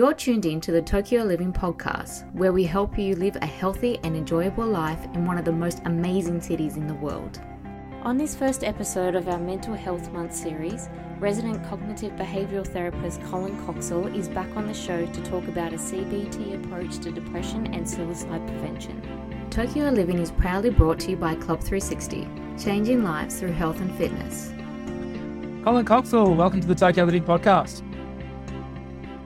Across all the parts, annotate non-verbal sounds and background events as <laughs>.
You're tuned in to the Tokyo Living Podcast, where we help you live a healthy and enjoyable life in one of the most amazing cities in the world. On this first episode of our Mental Health Month series, resident cognitive behavioural therapist Colin Coxall is back on the show to talk about a CBT approach to depression and suicide prevention. Tokyo Living is proudly brought to you by Club 360, changing lives through health and fitness. Colin Coxall, welcome to the Tokyo Living Podcast.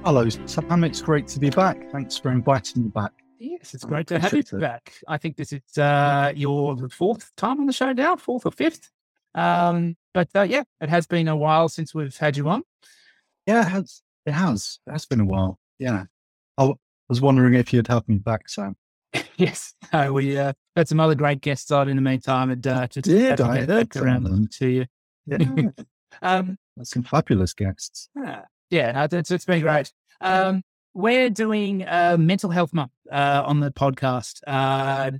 Hello, Sam. It's great to be back. Thanks for inviting me back. Yes, it's great to have you back. I think this is uh, your fourth time on the show now, fourth or fifth. Um, but uh, yeah, it has been a while since we've had you on. Yeah, it has. It has. It has been a while. Yeah. I was wondering if you'd have me back, Sam. <laughs> yes. Uh, we uh, had some other great guests on in the meantime. And uh, to did. I heard around them to you. Yeah. <laughs> um, some fabulous guests. Yeah, it's, it's been great. Um, we're doing a mental health month uh, on the podcast. Uh,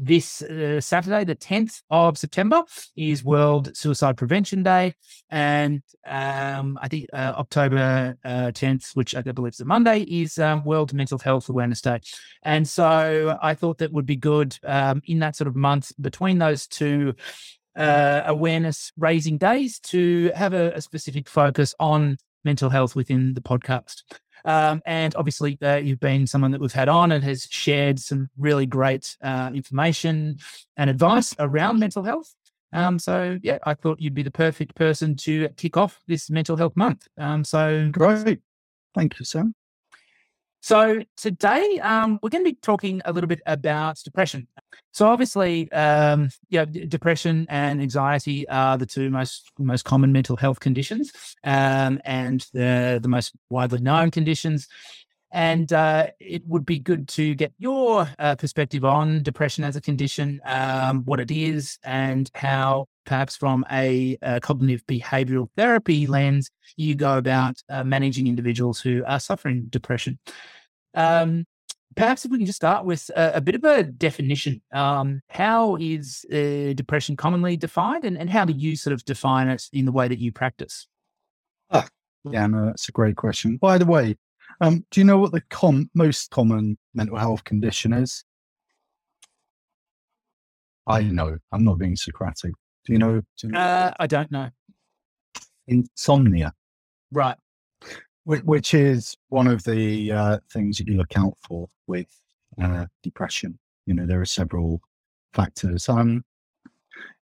this uh, Saturday, the 10th of September, is World Suicide Prevention Day. And um, I think uh, October uh, 10th, which I believe is a Monday, is um, World Mental Health Awareness Day. And so I thought that would be good um, in that sort of month between those two uh, awareness raising days to have a, a specific focus on mental health within the podcast. Um, and obviously, uh, you've been someone that we've had on and has shared some really great uh, information and advice around mental health. Um, so, yeah, I thought you'd be the perfect person to kick off this mental health month. Um, so, great. Thank you, Sam. So today um, we're going to be talking a little bit about depression. So obviously, um, yeah, depression and anxiety are the two most most common mental health conditions, um, and the the most widely known conditions. And uh, it would be good to get your uh, perspective on depression as a condition, um, what it is, and how, perhaps from a, a cognitive behavioral therapy lens, you go about uh, managing individuals who are suffering depression. Um, perhaps if we can just start with a, a bit of a definition. Um, how is uh, depression commonly defined, and, and how do you sort of define it in the way that you practice? Ah, yeah, no, that's a great question. By the way, um, do you know what the com- most common mental health condition is? I know. I'm not being Socratic. Do you know? Do you know? Uh, I don't know. Insomnia. Right. Which, which is one of the uh, things that you look out for with uh, depression. You know, there are several factors. Um,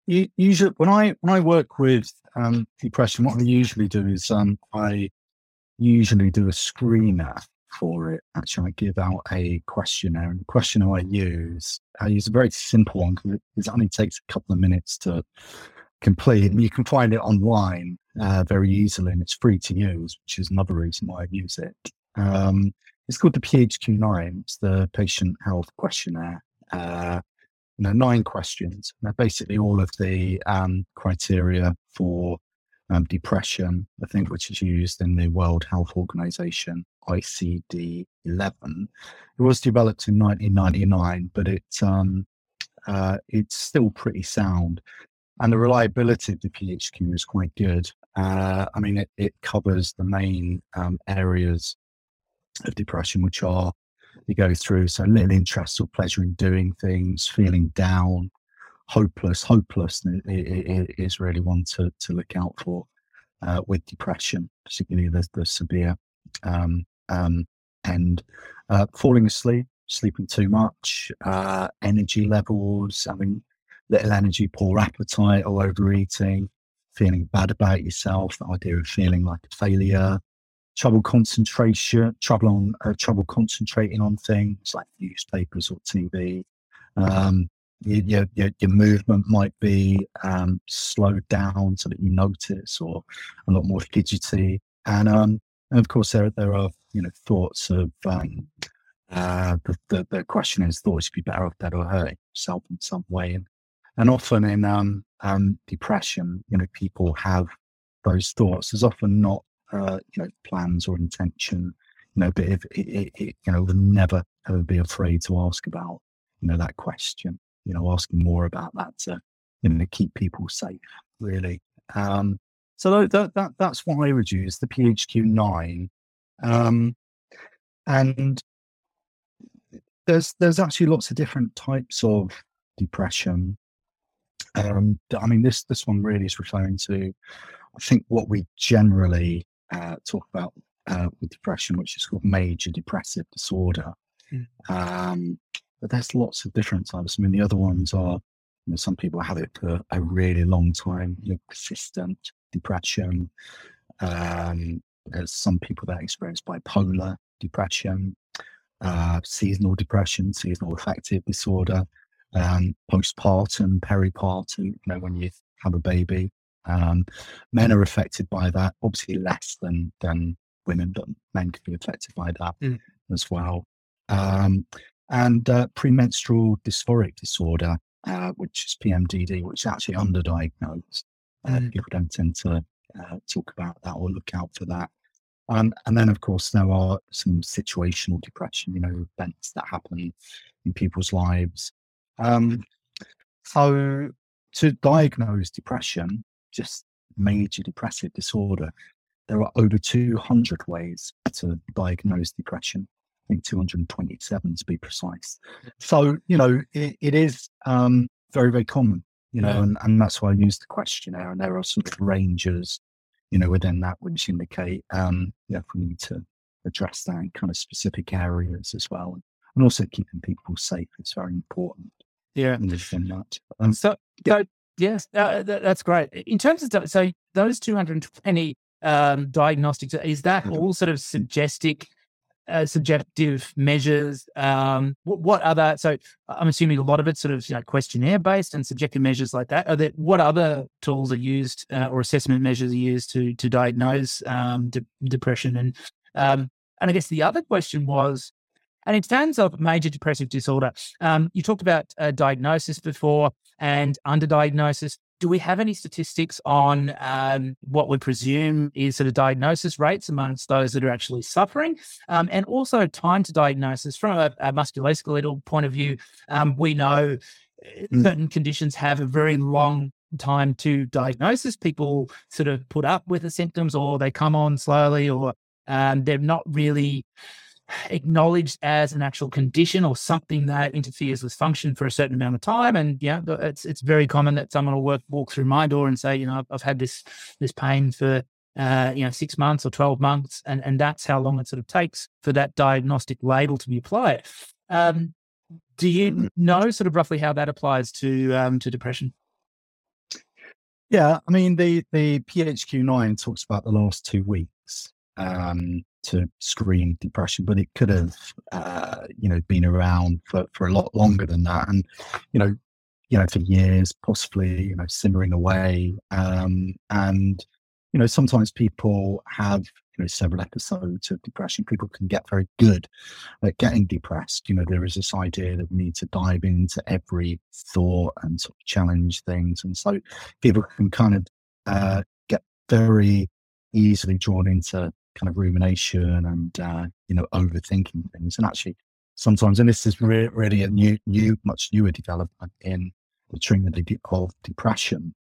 usually, when I when I work with um, depression, what I usually do is um, I usually do a screener for it. Actually, I give out a questionnaire, and the questionnaire I use, I use a very simple one because it only takes a couple of minutes to complete, and you can find it online uh, very easily, and it's free to use, which is another reason why I use it. Um, it's called the PHQ-9. It's the Patient Health Questionnaire. Uh, you know, nine questions. They're basically all of the um, criteria for um, depression, I think, which is used in the World Health Organization, ICD 11. It was developed in 1999, but it, um, uh, it's still pretty sound. And the reliability of the PHQ is quite good. Uh, I mean, it, it, covers the main um, areas of depression, which are you go through so little interest or pleasure in doing things, feeling down, hopeless. Hopeless is really one to, to look out for uh, with depression, particularly the, the severe um, um, and uh, falling asleep, sleeping too much, uh, energy levels, having little energy, poor appetite or overeating, feeling bad about yourself, the idea of feeling like a failure, trouble concentration, trouble on uh, trouble concentrating on things like newspapers or TV, um, your, your, your movement might be um, slowed down so that you notice or a lot more fidgety. And, um, and of course, there, there are, you know, thoughts of, um, uh, the, the, the, question is, thoughts you'd be better off dead or hurt yourself in some way. And, and often in um, um, depression, you know, people have those thoughts. There's often not, uh, you know, plans or intention, you know, but if it, it, it, you know, never ever be afraid to ask about, you know, that question you know, asking more about that to, you know, keep people safe, really. Um, so that, that, that's what I would use, the PHQ 9. Um, and there's there's actually lots of different types of depression. Um, I mean, this this one really is referring to, I think, what we generally uh, talk about uh, with depression, which is called major depressive disorder. Mm. Um, but there's lots of different types. I mean, the other ones are, you know, some people have it for a really long time, you know, persistent depression. Um, there's some people that experience bipolar depression, uh, seasonal depression, seasonal affective disorder, um, postpartum, peripartum, you know, when you have a baby. Um, men are affected by that, obviously less than than women, but men can be affected by that mm. as well. Um, and uh, premenstrual dysphoric disorder, uh, which is PMDD, which is actually underdiagnosed. Uh, mm. People don't tend to uh, talk about that or look out for that. Um, and then, of course, there are some situational depression, you know, events that happen in people's lives. Um, so, to diagnose depression, just major depressive disorder, there are over 200 ways to diagnose depression. I think 227 to be precise. So, you know, it, it is um, very, very common, you know, yeah. and, and that's why I use the questionnaire. And there are sort of ranges you know, within that which indicate, um, yeah, if we need to address that in kind of specific areas as well. And also keeping people safe is very important. Yeah. Within that. Um, so, yeah. so, yes, uh, that, that's great. In terms of, so those 220 um, diagnostics, is that mm-hmm. all sort of suggestic uh, subjective measures? Um, what, what, other? So I'm assuming a lot of it's sort of you know, questionnaire based and subjective measures like that. Are there what other tools are used uh, or assessment measures are used to to diagnose um, de- depression? And um, and I guess the other question was. And in terms of major depressive disorder, um, you talked about uh, diagnosis before and underdiagnosis do we have any statistics on um, what we presume is sort of diagnosis rates amongst those that are actually suffering? Um, and also time to diagnosis from a, a musculoskeletal point of view. Um, we know mm. certain conditions have a very long time to diagnosis. People sort of put up with the symptoms or they come on slowly or um, they're not really acknowledged as an actual condition or something that interferes with function for a certain amount of time. And yeah, it's it's very common that someone will work walk through my door and say, you know, I've, I've had this this pain for uh, you know six months or twelve months, and and that's how long it sort of takes for that diagnostic label to be applied. Um, do you mm-hmm. know sort of roughly how that applies to um, to depression? Yeah, I mean the the PHQ nine talks about the last two weeks. Um, to screen depression, but it could have, uh, you know, been around for, for a lot longer than that. And, you know, you know, for years, possibly, you know, simmering away. Um, and, you know, sometimes people have, you know, several episodes of depression. People can get very good at getting depressed. You know, there is this idea that we need to dive into every thought and sort of challenge things. And so people can kind of uh, get very easily drawn into kind of rumination and uh, you know overthinking things. And actually, sometimes, and this is re- really a new, new, much newer development in the treatment of depression,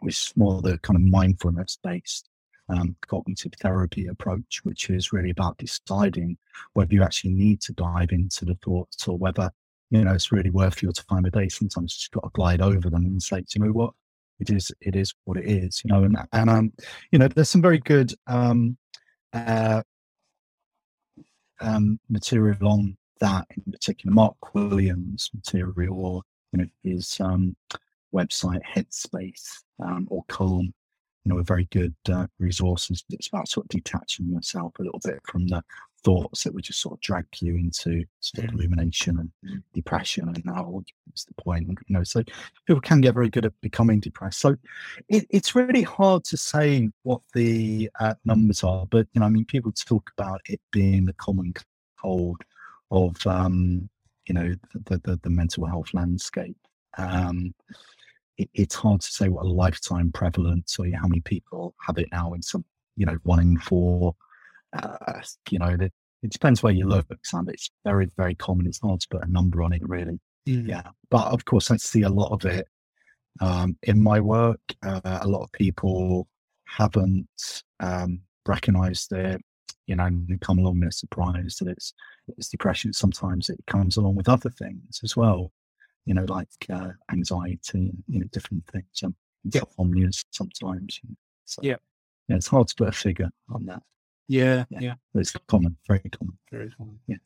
which is more the kind of mindfulness based um, cognitive therapy approach, which is really about deciding whether you actually need to dive into the thoughts or whether you know it's really worth your time of day. Sometimes you've got to glide over them and say, you know what, it is it is what it is, you know. And and um, you know, there's some very good um uh, um, material on that in particular. Mark Williams' material, or you know, his um, website Headspace um, or Calm, you know, are very good uh, resources. It's about sort of detaching yourself a little bit from the thoughts that would just sort of drag you into sort of rumination and mm. depression and now what's the point? You know so people can get very good at becoming depressed. So it, it's really hard to say what the uh, numbers are but you know i mean people talk about it being the common cold of um you know the the, the mental health landscape. Um it, it's hard to say what a lifetime prevalence or how many people have it now in some you know one in four uh, you know, it, it depends where you look, Sam. It's very, very common. It's hard to put a number on it, really. Mm. Yeah. But of course, I see a lot of it um, in my work. Uh, a lot of people haven't um, recognized it. you know, and come along, they're surprised that it's, it's depression. Sometimes it comes along with other things as well, you know, like uh, anxiety you know, different things. Um, insomnia sometimes. You know, so, Yep. Yeah, it's hard to put a figure on that. Yeah, Yeah. yeah. It's common, very common. Very common. yeah.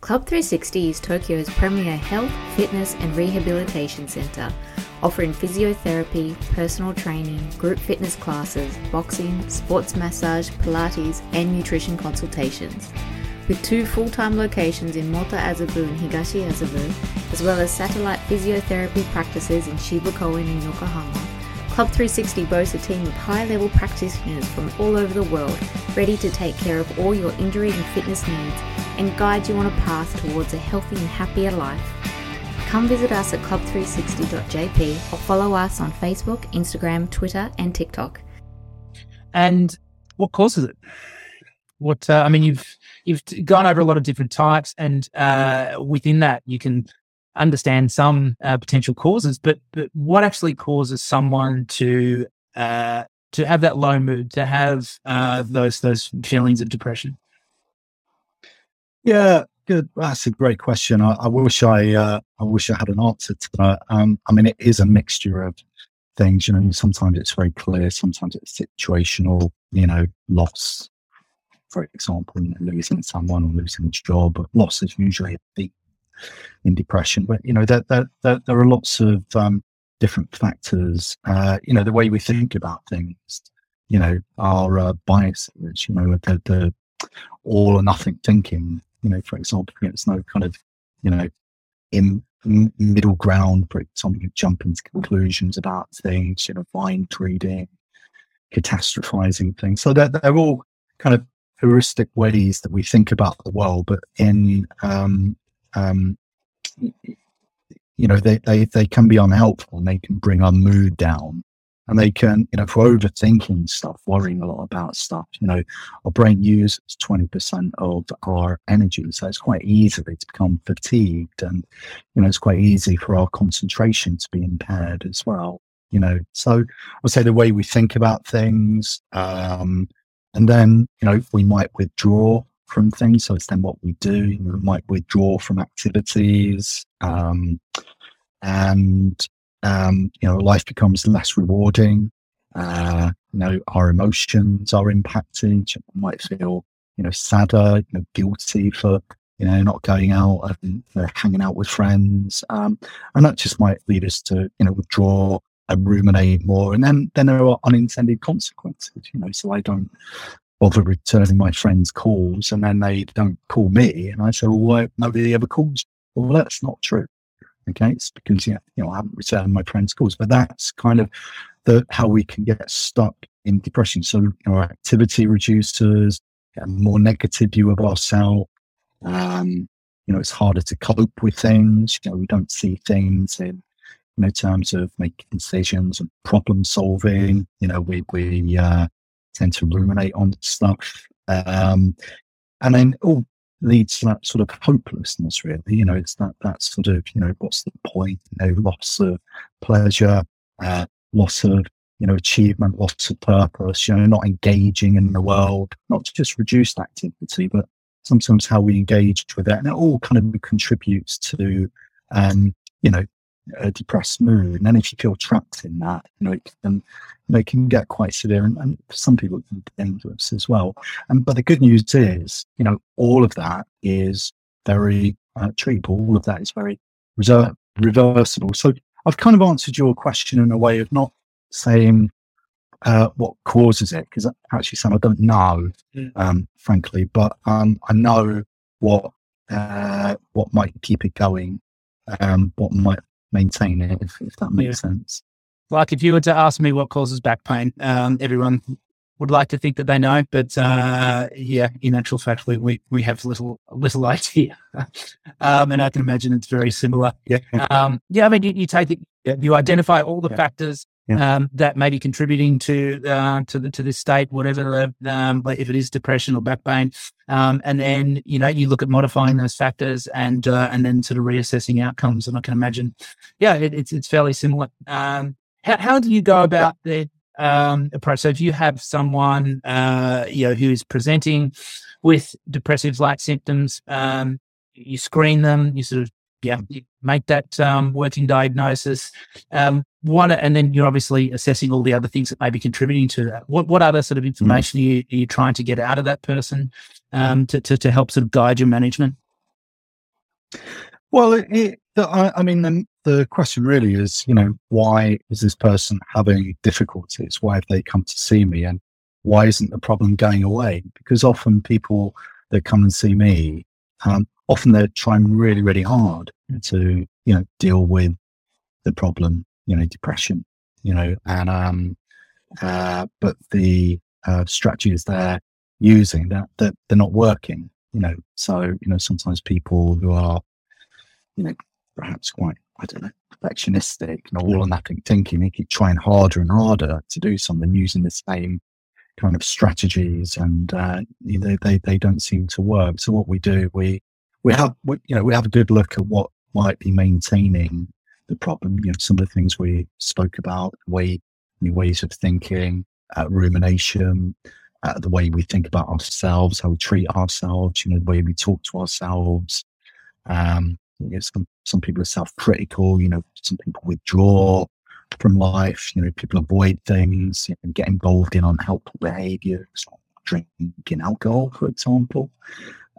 Club 360 is Tokyo's premier health, fitness, and rehabilitation centre, offering physiotherapy, personal training, group fitness classes, boxing, sports massage, Pilates, and nutrition consultations. With two full time locations in Moto Azabu and Higashi Azabu, as well as satellite physiotherapy practices in Shibakoen and Yokohama, Club 360 boasts a team of high level practitioners from all over the world, ready to take care of all your injury and fitness needs and guide you on a path towards a healthy and happier life. Come visit us at club360.jp or follow us on Facebook, Instagram, Twitter, and TikTok. And what causes it? What uh, I mean, you've you've gone over a lot of different types, and uh, within that, you can understand some uh, potential causes. But but what actually causes someone to uh, to have that low mood, to have uh, those those feelings of depression? Yeah, good. That's a great question. I, I wish I, uh, I wish I had an answer to that. Um, I mean, it is a mixture of things. You know, sometimes it's very clear, sometimes it's situational. You know, loss, for example, you know, losing someone or losing a job. But loss is usually a big in depression. But you know, there there, there, there are lots of um, different factors. Uh, you know, the way we think about things. You know, our uh, biases. You know, the the all or nothing thinking you know, for example, there's no kind of, you know, in, middle ground, for example, you jump into conclusions about things, you know, mind reading, catastrophizing things. So they're, they're all kind of heuristic ways that we think about the world, but in, um, um, you know, they, they, they can be unhelpful and they can bring our mood down. And they can, you know, for overthinking stuff, worrying a lot about stuff, you know, our brain uses 20% of our energy. So it's quite easy to become fatigued and, you know, it's quite easy for our concentration to be impaired as well, you know. So I would say the way we think about things, um, and then, you know, we might withdraw from things. So it's then what we do. We might withdraw from activities. Um, and, um, you know, life becomes less rewarding. Uh, you know, our emotions are impacted. You might feel, you know, sadder, you know, guilty for, you know, not going out and uh, hanging out with friends. Um, and that just might lead us to, you know, withdraw and ruminate more. And then, then there are unintended consequences, you know, so I don't bother returning my friends' calls and then they don't call me. And I say, well, why nobody ever calls? Well, that's not true. Okay. It's because, yeah, you know, I haven't returned my friends' calls, but that's kind of the, how we can get stuck in depression. So, you know, activity reduces, get a more negative view of ourselves. Um, you know, it's harder to cope with things. You know, we don't see things in, you know, terms of making decisions and problem solving. You know, we, we, uh, tend to ruminate on stuff. Um, and then all leads to that sort of hopelessness, really. You know, it's that, that sort of, you know, what's the point? You know, loss of pleasure, uh, loss of, you know, achievement, loss of purpose, you know, not engaging in the world, not just reduced activity, but sometimes how we engage with it. And it all kind of contributes to, um, you know, a depressed mood. And then if you feel trapped in that, you know, it can, you know, it can get quite severe. And, and for some people, it can be dangerous as well. And, but the good news is, you know, all of that is very uh, treatable. All of that is very reser- reversible. So I've kind of answered your question in a way of not saying uh, what causes it, because actually, Sam, I don't know, Mm. um, frankly, but um, I know what uh, what might keep it going, um, what might maintain it, if, if that makes sense. Like if you were to ask me what causes back pain, um, everyone would like to think that they know, but uh, yeah, in actual fact, we, we, we have little little <laughs> idea, um, and I can imagine it's very similar. Yeah. Um, yeah, I mean, you, you take it, you identify all the Yeah. factors Yeah. um, that may be contributing to uh, to the to this state, whatever, um, if it is depression or back pain, um, and then you know you look at modifying those factors and uh, and then sort of reassessing outcomes. And I can imagine, yeah, it, it's it's fairly similar. Um, how how do you go about the um, approach? So if you have someone uh, you know who is presenting with depressive like symptoms. Um, you screen them, you sort of yeah, make that um, working diagnosis. Um, what, and then you're obviously assessing all the other things that may be contributing to that. What what other sort of mm. information mm. are, you, are you trying to get out of that person um, to, to, to help sort of guide your management? Well, it, it, I, I, mean, the, the question really is, you know, why is this person having difficulties? Why have they come to see me? And why isn't the problem going away? Because often people that come and see me, um, often they're trying really, really hard to, you know, deal with the problem, you know, depression, you know, and, um, uh, but the uh, strategies they're using that, that they're not working, you know. So, you know, sometimes people who are, you know, perhaps quite, I don't know, perfectionistic and all or nothing thinking, they keep trying harder and harder to do something using the same kind of strategies and uh, they, they, they don't seem to work. So what we do, we, we have, we, you know, we have a good look at what might be maintaining the problem. You know, some of the things we spoke about, the way, new ways of thinking, uh, rumination, uh, the way we think about ourselves, how we treat ourselves, you know, the way we talk to ourselves. Um, you know, some, some people are self-critical, you know, some people withdraw from life, you know, people avoid things, you know, get involved in unhelpful behaviors, drinking alcohol, for example,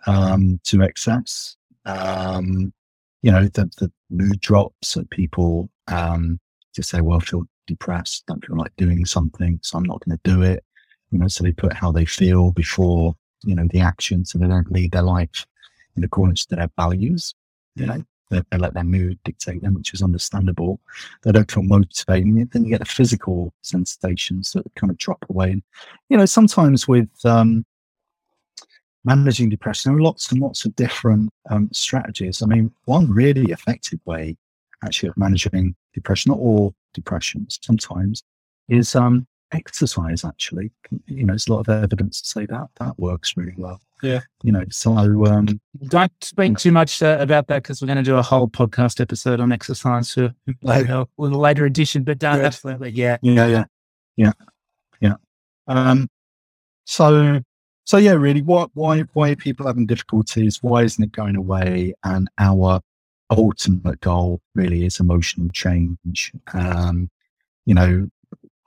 um, to excess. Um, you know, the, the mood drops that people um, just say, well, I feel depressed, don't feel like doing something, so I'm not going to do it. You know, so they put how they feel before, you know, the action, so they don't lead their life in accordance to their values. You know, they, they let their mood dictate them, which is understandable. They don't feel motivated. Then you get the physical sensations that kind of drop away. And, you know, sometimes with um, managing depression, there are lots and lots of different um, strategies. I mean, one really effective way actually of managing depression, not all depressions, sometimes, is um, exercise actually. You know there's a lot of evidence to say that that works really well. Yeah. You know so um don't speak too much uh, about that because we're going to do a whole podcast episode on exercise for <laughs> later, a later edition but uh, absolutely yeah. Yeah yeah. Yeah. Yeah. Um so so yeah really what why why are people having difficulties why isn't it going away and our ultimate goal really is emotional change um you know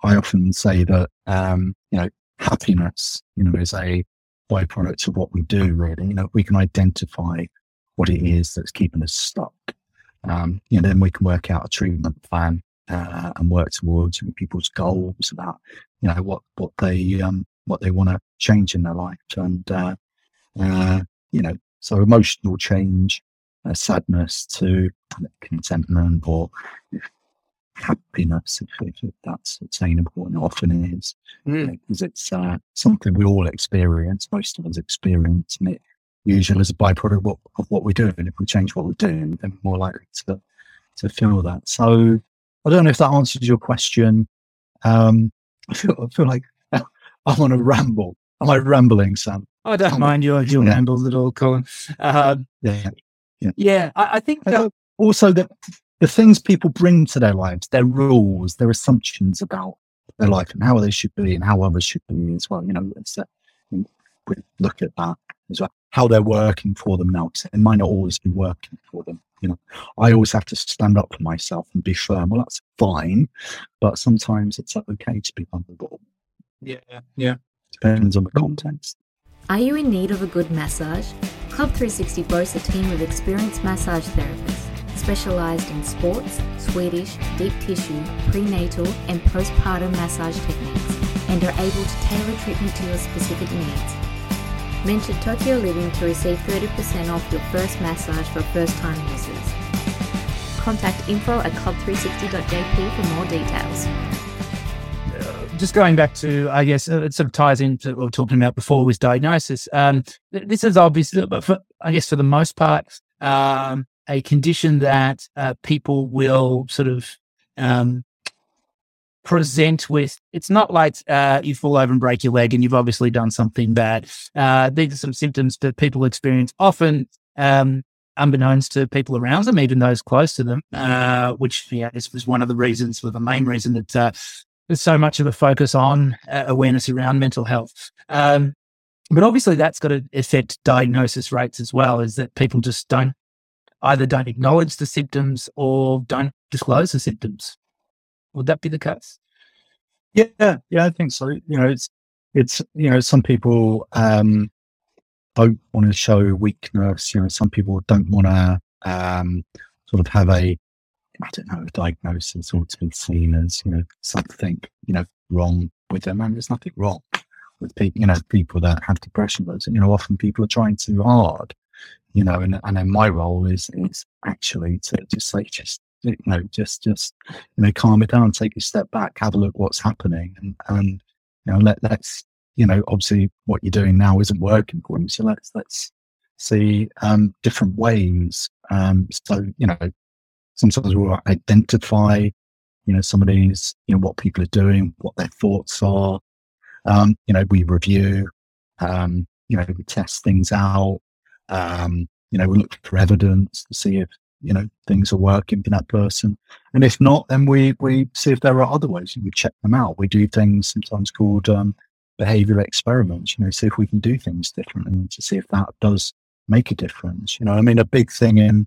I often say that, um, you know, happiness, you know, is a byproduct of what we do, really. You know, we can identify what it is that's keeping us stuck. Um, you know, then we can work out a treatment plan uh, and work towards people's goals about, you know, what, what they, um, what they want to change in their life. And, uh, uh, you know, so emotional change, uh, sadness to contentment or happiness, if, if that's attainable, and often is, because mm. you know, it's uh, something we all experience, most of us experience, and it usually is a byproduct of what, of what we do. And if we change what we're doing, then we're more likely to, to feel that. So I don't know if that answers your question. Um, I feel, I feel like I'm on a ramble. Am I rambling, Sam? I don't mind your, your yeah. rambles at all, Colin. Uh, yeah. Yeah. Yeah. I, I think that, also that the things people bring to their lives, their rules, their assumptions about their life and how they should be and how others should be as well. You know, it's, uh, we look at that as well, how they're working for them now. It might not always be working for them. You know, I always have to stand up for myself and be firm. Well, that's fine, but sometimes it's okay to be vulnerable. Yeah, yeah. Depends on the context. Are you in need of a good massage? Club 360 boasts a team of experienced massage therapists specialized in sports, Swedish, deep tissue, prenatal, and postpartum massage techniques, and are able to tailor treatment to your specific needs. Mention Tokyo Living to receive 30% off your first massage for first time users. Contact info at club360.jp for more details just going back to, I guess uh, it sort of ties into what we were talking about before with diagnosis. Um, this is obviously, but for, I guess for the most part, um, a condition that uh, people will sort of um, present with. It's not like uh, you fall over and break your leg and you've obviously done something bad. Uh, these are some symptoms that people experience often. Um, unbeknownst to people around them, even those close to them, uh, which yeah, this was one of the reasons, or the main reason that uh, there's so much of a focus on uh, awareness around mental health. Um, but obviously that's got to affect diagnosis rates as well. Is that people just don't either don't acknowledge the symptoms or don't disclose the symptoms. Would that be the case? Yeah, yeah, I think so. You know, it's it's you know some people um, don't want to show weakness. You know, some people don't want to um, sort of have a I don't know diagnosis or to be seen as you know something you know wrong with them. And there's nothing wrong with people. You know, people that have depression, but you know, often people are trying too hard. You know, and and then my role is is actually to just say just you know just just you know calm it down, take a step back, have a look what's happening, and and you know let let's you know, obviously what you're doing now isn't working for him. So let's let's see um, different ways. Um, so you know, sometimes we'll identify, you know, some of these, you know, what people are doing, what their thoughts are. Um, you know, we review. Um, you know, we test things out. Um, you know, we look for evidence to see if you know things are working for that person, and if not, then we we see if there are other ways. We check them out. We do things sometimes called um, behavioral experiments, you know, see if we can do things differently to see if that does make a difference. You know, I mean, a big thing in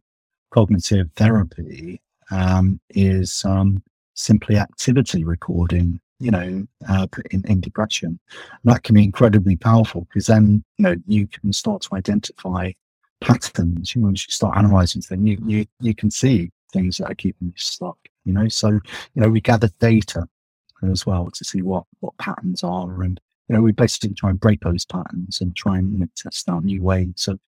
cognitive therapy um, is um, simply activity recording, you know, uh, in, in depression. And that can be incredibly powerful because then, you know, you can start to identify patterns. You know, once you start analyzing things, you, you, you can see things that are keeping you stuck, you know. So, you know, we gather data as well to see what, what patterns are and you know, we basically try and break those patterns and try and you know, test out new ways of,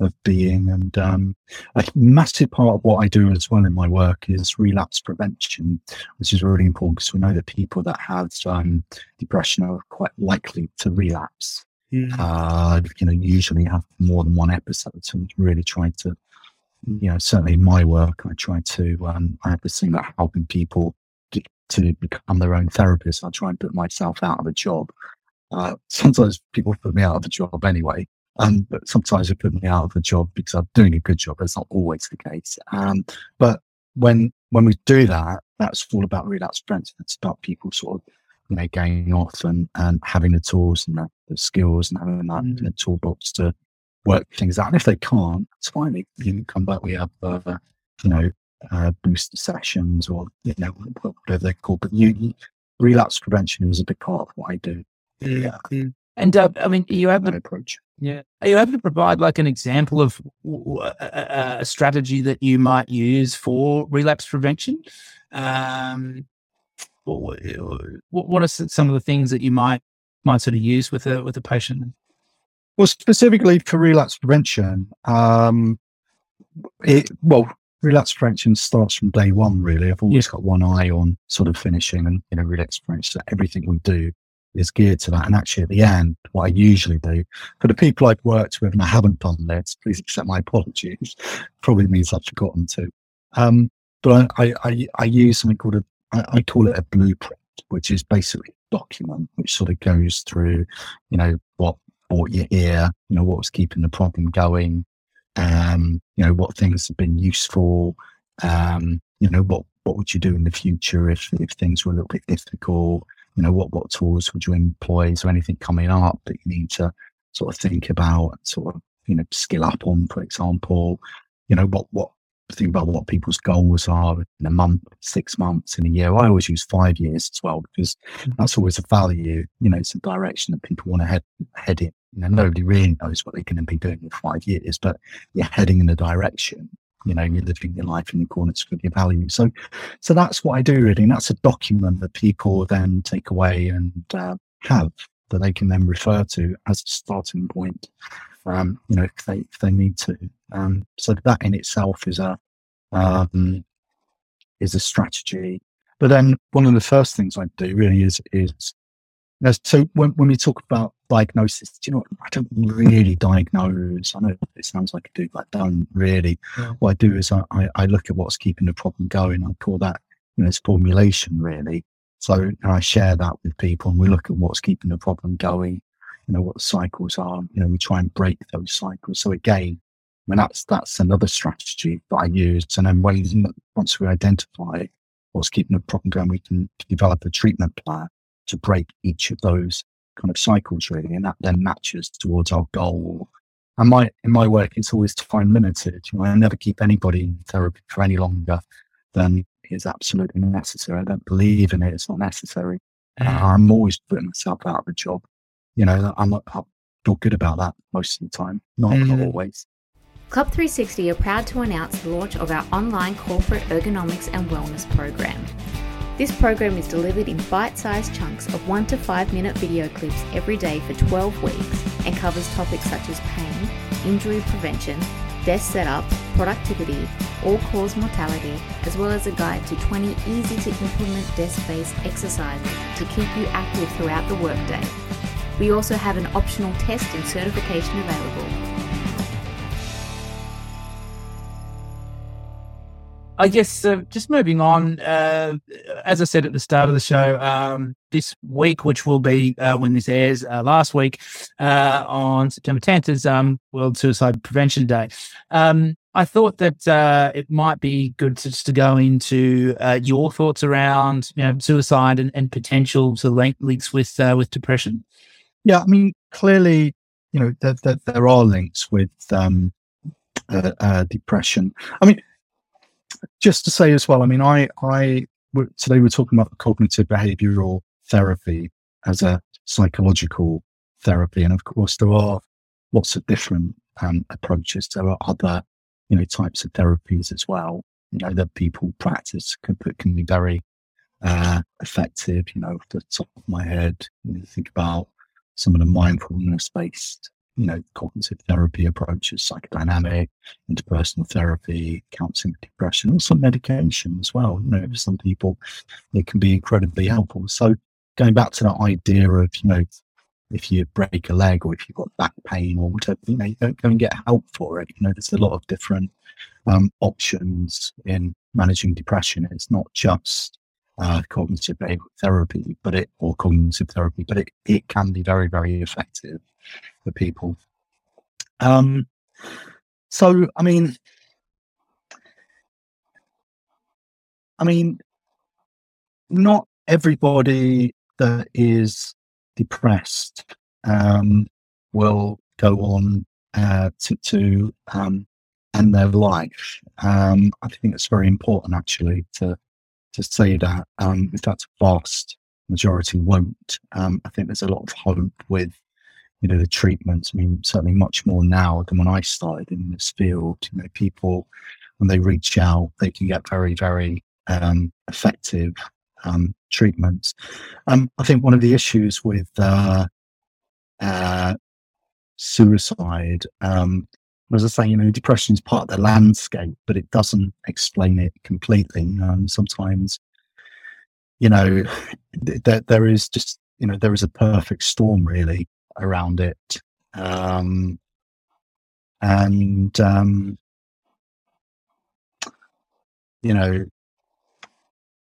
of being. And um, a massive part of what I do as well in my work is relapse prevention, which is really important because we know that people that have um, depression are quite likely to relapse. Mm. Uh, you know, usually have more than one episode. So I'm really trying to, you know, certainly in my work, I try to, um, I have this thing about helping people to become their own therapist. I try and put myself out of a job uh, sometimes people put me out of a job anyway. Um, but sometimes they put me out of a job because I'm doing a good job. That's not always the case. Um, but when when we do that, that's all about relapse prevention. It's about people sort of you know going off and, and having the tools and the, the skills and having that mm. toolbox to work things out. And if they can't, it's fine. You can come back. We have uh, you know uh, booster sessions or you know whatever they're called. But you, you relapse prevention is a big part of what I do. Yeah. Mm. And uh, I mean, you have an approach. Yeah. Are you able to provide like an example of a, a strategy that you might use for relapse prevention? Um, what, what are some of the things that you might might sort of use with a with a patient? Well, specifically for relapse prevention, um, it well, relapse prevention starts from day one. Really, I've always yeah. got one eye on sort of finishing and you know relapse prevention. So everything we do is geared to that. And actually, at the end, what I usually do for the people I've worked with and I haven't done this, please accept my apologies. Probably means I've forgotten to. Um, but I, I, I, use something called a, I, call it a blueprint, which is basically a document which sort of goes through, you know, what brought you here, you know, what was keeping the problem going, um, you know, what things have been useful, um, you know, what, what would you do in the future if, if things were a little bit difficult, you know, what, what tools would you employ? Is there anything coming up that you need to sort of think about, sort of, you know, skill up on, for example? You know, what, what, think about what people's goals are in a month, six months, in a year. I always use five years as well because mm-hmm. that's always a value. You know, it's a direction that people want to head head in. You know, nobody really knows what they're going to be doing in five years, but you're heading in a direction you know, you're living your life in accordance with your values. So, so that's what I do really. And that's a document that people then take away and uh, have that they can then refer to as a starting point. Um, you know, if they if they need to. Um, so that in itself is a um, is a strategy. But then one of the first things I do really is is so when, when we talk about diagnosis, you know, I don't really diagnose. I know it sounds like I do, but I don't really. What I do is I, I, I, look at what's keeping the problem going. I call that, you know, it's formulation really. So I share that with people and we look at what's keeping the problem going, you know, what the cycles are, you know, we try and break those cycles. So again, I mean, that's, that's another strategy that I use. And then when, once we identify what's keeping the problem going, we can develop a treatment plan to break each of those kind of cycles really, and that then matches towards our goal. And my in my work, it's always time limited. You know, I never keep anybody in therapy for any longer than is absolutely necessary. I don't believe in it; it's not necessary. Uh, I'm always putting myself out of a job. You know, I'm, not, I feel good about that most of the time, not, mm-hmm. not always. Club 360 are proud to announce the launch of our online corporate ergonomics and wellness program. This program is delivered in bite sized chunks of 1 to 5 minute video clips every day for 12 weeks and covers topics such as pain, injury prevention, desk setup, productivity, all cause mortality, as well as a guide to 20 easy to implement desk based exercises to keep you active throughout the workday. We also have an optional test and certification available. I guess uh, just moving on, uh, as I said at the start of the show, um, this week, which will be uh, when this airs uh, last week uh, on September 10th, is um, World Suicide Prevention Day. Um, I thought that uh, it might be good to, just to go into your thoughts around you know, suicide and, and potential of link, links with with depression. Yeah, I mean, clearly, you know, there, there, there are links with um, depression. I mean just to say as well, I mean, I, I today we're talking about cognitive behavioral therapy as a psychological therapy, and of course there are lots of different um, approaches. There are other, you know, types of therapies as well. You know that people practice can, can be very uh, effective. You know, off the top of my head, you think about some of the mindfulness based you know, cognitive therapy approaches, psychodynamic, interpersonal therapy, counseling depression, also medication as well. You know, for some people, it can be incredibly helpful. So going back to that idea of, you know, if you break a leg or if you've got back pain or whatever, you know, you don't go and get help for it. You know, there's a lot of different um, options in managing depression. It's not just uh, cognitive behavioral therapy, but it or cognitive therapy, but it, it can be very, very effective for people. Um, so, I mean, I mean, not everybody that is depressed um, will go on uh, to, to um, end their life. Um, I think it's very important actually to to say that. Um, if that's a vast majority won't, um, I think there's a lot of hope with you know the treatments. I mean, certainly much more now than when I started in this field. You know, people when they reach out, they can get very, very um, effective um, treatments. Um, I think one of the issues with uh, uh, suicide, um, as I say, you know, depression is part of the landscape, but it doesn't explain it completely. Um, sometimes, you know, th- there is just, you know, there is a perfect storm really around it. Um, and, um, you know,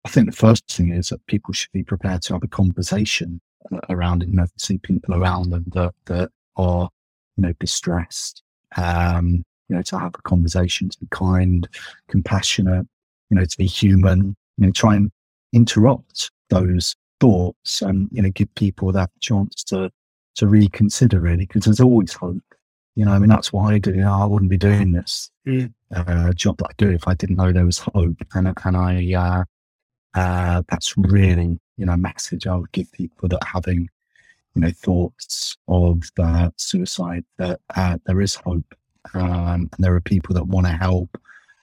I think the first thing is that people should be prepared to have a conversation around it. You know, see people around them that, that are, you know, distressed. Um, you know, to have a conversation, to be kind, compassionate, you know, to be human, you know, try and interrupt those thoughts and, you know, give people that chance to to reconsider really because there's always hope. You know, I mean, that's why I do. You know, I wouldn't be doing this mm. uh, job that I do if I didn't know there was hope. And and I, uh, uh, that's really you know a message I would give people that having you know thoughts of uh, suicide that uh, there is hope, um, and there are people that want to help.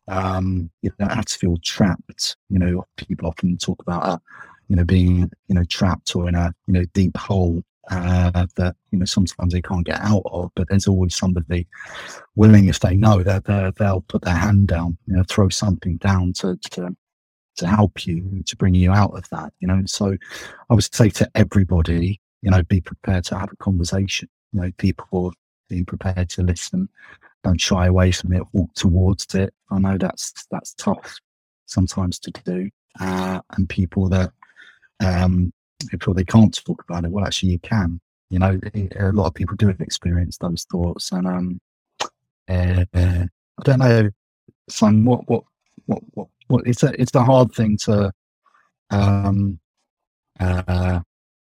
Um, you don't have to feel trapped. You know, people often talk about uh, you know being you know trapped or in a you know deep hole uh, that you know sometimes they can't get out of, but there's always somebody willing if they know that they'll put their hand down, you know, throw something down to, to to help you to bring you out of that. You know, so I would say to everybody, you know, be prepared to have a conversation. You know, people being prepared to listen, don't shy away from it, walk towards it. I know that's that's tough sometimes to do, uh, and people that um, they can't talk about it. Well, actually, you can. You know, a lot of people do experience those thoughts, and um, uh, uh, I don't know, son. What, what, what, what, what? It's a, it's a hard thing to, um, uh,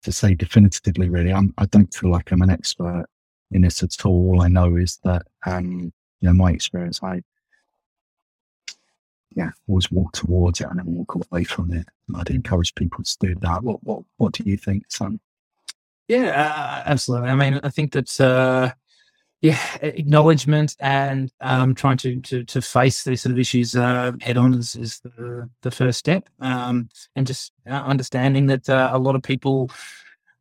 to say definitively. Really, I'm, I don't feel like I'm an expert in this at all. All I know is that, um, you know, my experience, I, yeah, always walk towards it and then walk away from it. And I'd encourage people to do that. What, what, what do you think, Sam? Yeah, uh, absolutely. I mean, I think that, uh, yeah, acknowledgement and um, trying to, to to face these sort of issues uh, head on is, is the, the first step, um, and just uh, understanding that uh, a lot of people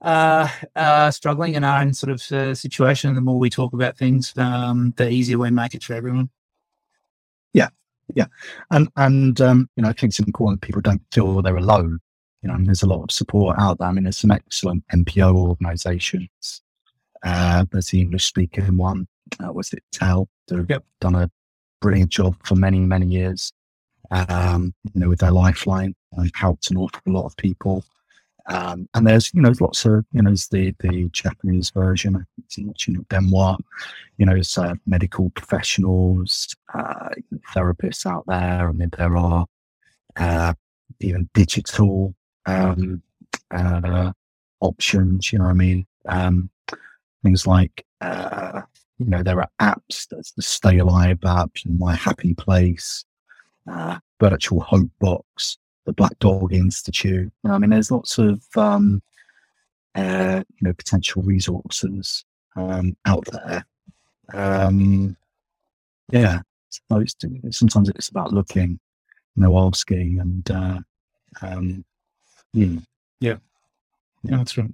uh, are struggling and are in sort of a situation. The more we talk about things, um, the easier we make it for everyone. Yeah, yeah, and and um, you know, I think it's important that people don't feel they're alone. You know, mean, there's a lot of support out there. I mean, there's some excellent NPO organisations uh, there's the English speaking one. Uh, was it Tell? They've yep. done a brilliant job for many, many years. Um, you know, with their lifeline, and helped an awful lot of people. Um, and there's, you know, lots of, you know, there's the, the Japanese version, it's you know, Denwa, you know, it's uh, medical professionals, uh, therapists out there. I mean, there are uh, even digital um, uh, options, you know what I mean? Um, Things like, uh, you know, there are apps. There's the Stay Alive app, My Happy Place, uh, Virtual Hope Box, the Black Dog Institute. I mean, there's lots of, um, uh, you know, potential resources um, out there. Um, yeah, sometimes it's about looking, you know, asking and, uh, um, hmm. yeah, yeah, that's right.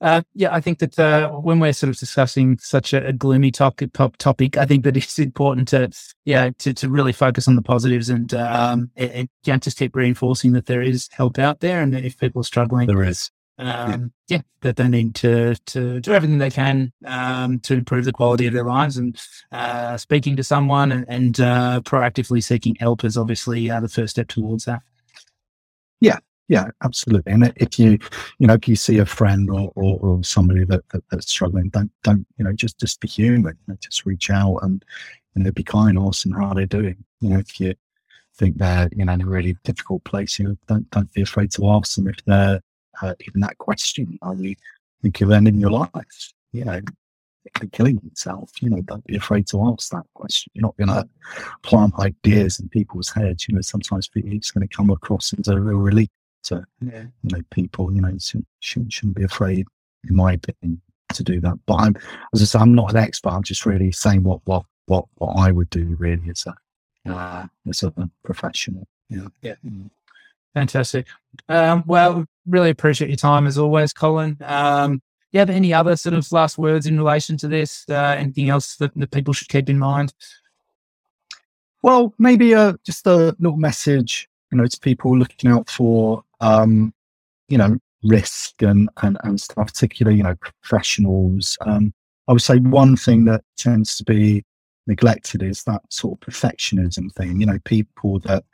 Uh, yeah, I think that uh, when we're sort of discussing such a, a gloomy topic, topic, I think that it's important to, yeah, to, to really focus on the positives and, um, and, and just keep reinforcing that there is help out there, and that if people are struggling, there is. Um, yeah. yeah. that they need to to do everything they can um, to improve the quality of their lives, and uh, speaking to someone and, and uh, proactively seeking help is obviously uh, the first step towards that. Yeah, yeah, absolutely. And if you, you know, if you see a friend or, or, or somebody that, that, that's struggling, don't don't you know just just be human. You know, just reach out and know be kind, awesome. How they're doing? You know, if you think they're you know in a really difficult place, you know, don't don't be afraid to ask them if they're uh, even that question. Are you think of ending your life? You know, killing yourself. You know, don't be afraid to ask that question. You're not going to plant ideas in people's heads. You know, sometimes it's going to come across as a real relief to yeah. you know people. You know, shouldn't, shouldn't be afraid, in my opinion, to do that. But I'm, as I say, I'm not an expert. I'm just really saying what what what what I would do really as a uh, as a professional. Yeah. Yeah. Fantastic. Um, well, really appreciate your time as always, Colin. Um, do you have any other sort of last words in relation to this? Uh, anything else that, that people should keep in mind? Well, maybe uh, just a little message, you know, to people looking out for um, you know, risk and, and, and stuff, particularly, you know, professionals. Um, I would say one thing that tends to be neglected is that sort of perfectionism thing, you know, people that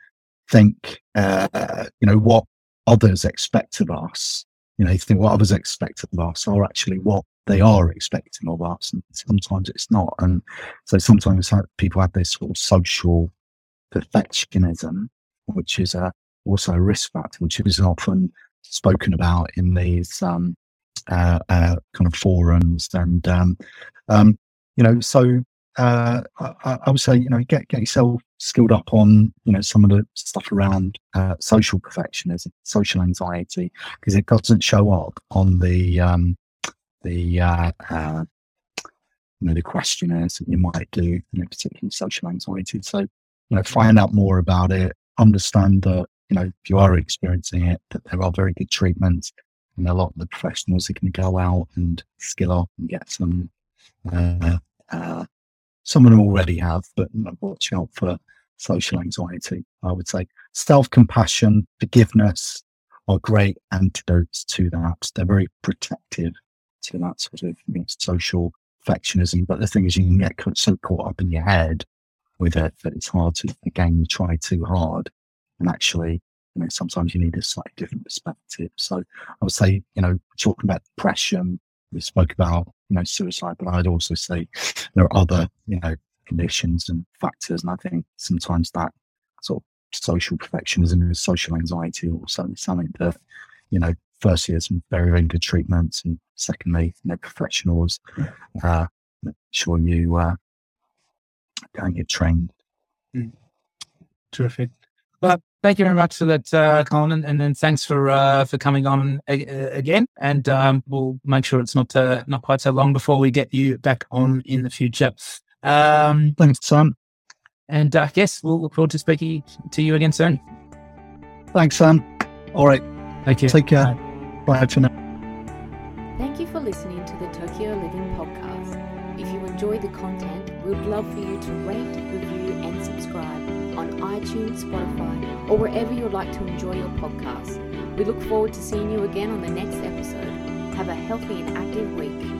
think, uh, you know, what others expect of us, you know, you think what others expect of us are actually what they are expecting of us. And sometimes it's not. And so sometimes people have this sort of social perfectionism, which is a, also a risk factor, which is often spoken about in these um, uh, uh, kind of forums. And, um, um, you know, so uh, I, I, would say, you know, get, get yourself skilled up on, you know, some of the stuff around uh, social perfectionism, social anxiety, because it doesn't show up on the, um, the, uh, uh, you know, the questionnaires that you might do, you know, particularly social anxiety. So, you know, find out more about it, understand that you know, if you are experiencing it, that there are very good treatments and a lot of the professionals are going to go out and skill up and get some, uh, uh, some of them already have, but watch out for social anxiety. I would say self compassion, forgiveness are great antidotes to that. They're very protective to that sort of you know, social perfectionism. But the thing is, you can get so caught up in your head with it that it's hard to, again, try too hard and actually, you know, sometimes you need a slightly different perspective. So I would say, you know, talking about depression, we spoke about, you know, suicide, but I'd also say there are other, you know, conditions and factors. And I think sometimes that sort of social perfectionism and social anxiety also is something that, you know, firstly, some very, very good treatments. And secondly, you know, professionals, uh, make sure you uh, and get trained. Terrific. Well, thank you very much for that, uh, Colin, and, and then thanks for uh, for coming on a- a- again. And um, we'll make sure it's not uh, not quite so long before we get you back on in the future. Um, Thanks, Sam. and uh, yes, we'll look forward to speaking to you again soon. Thanks, Sam. All right. Thank you. Take care. Bye for now. Thank you for listening to the Tokyo Living Podcast. If you enjoyed the content, we would love for you to rate, review, and subscribe on iTunes, Spotify, or wherever you'd like to enjoy your podcast. We look forward to seeing you again on the next episode. Have a healthy and active week.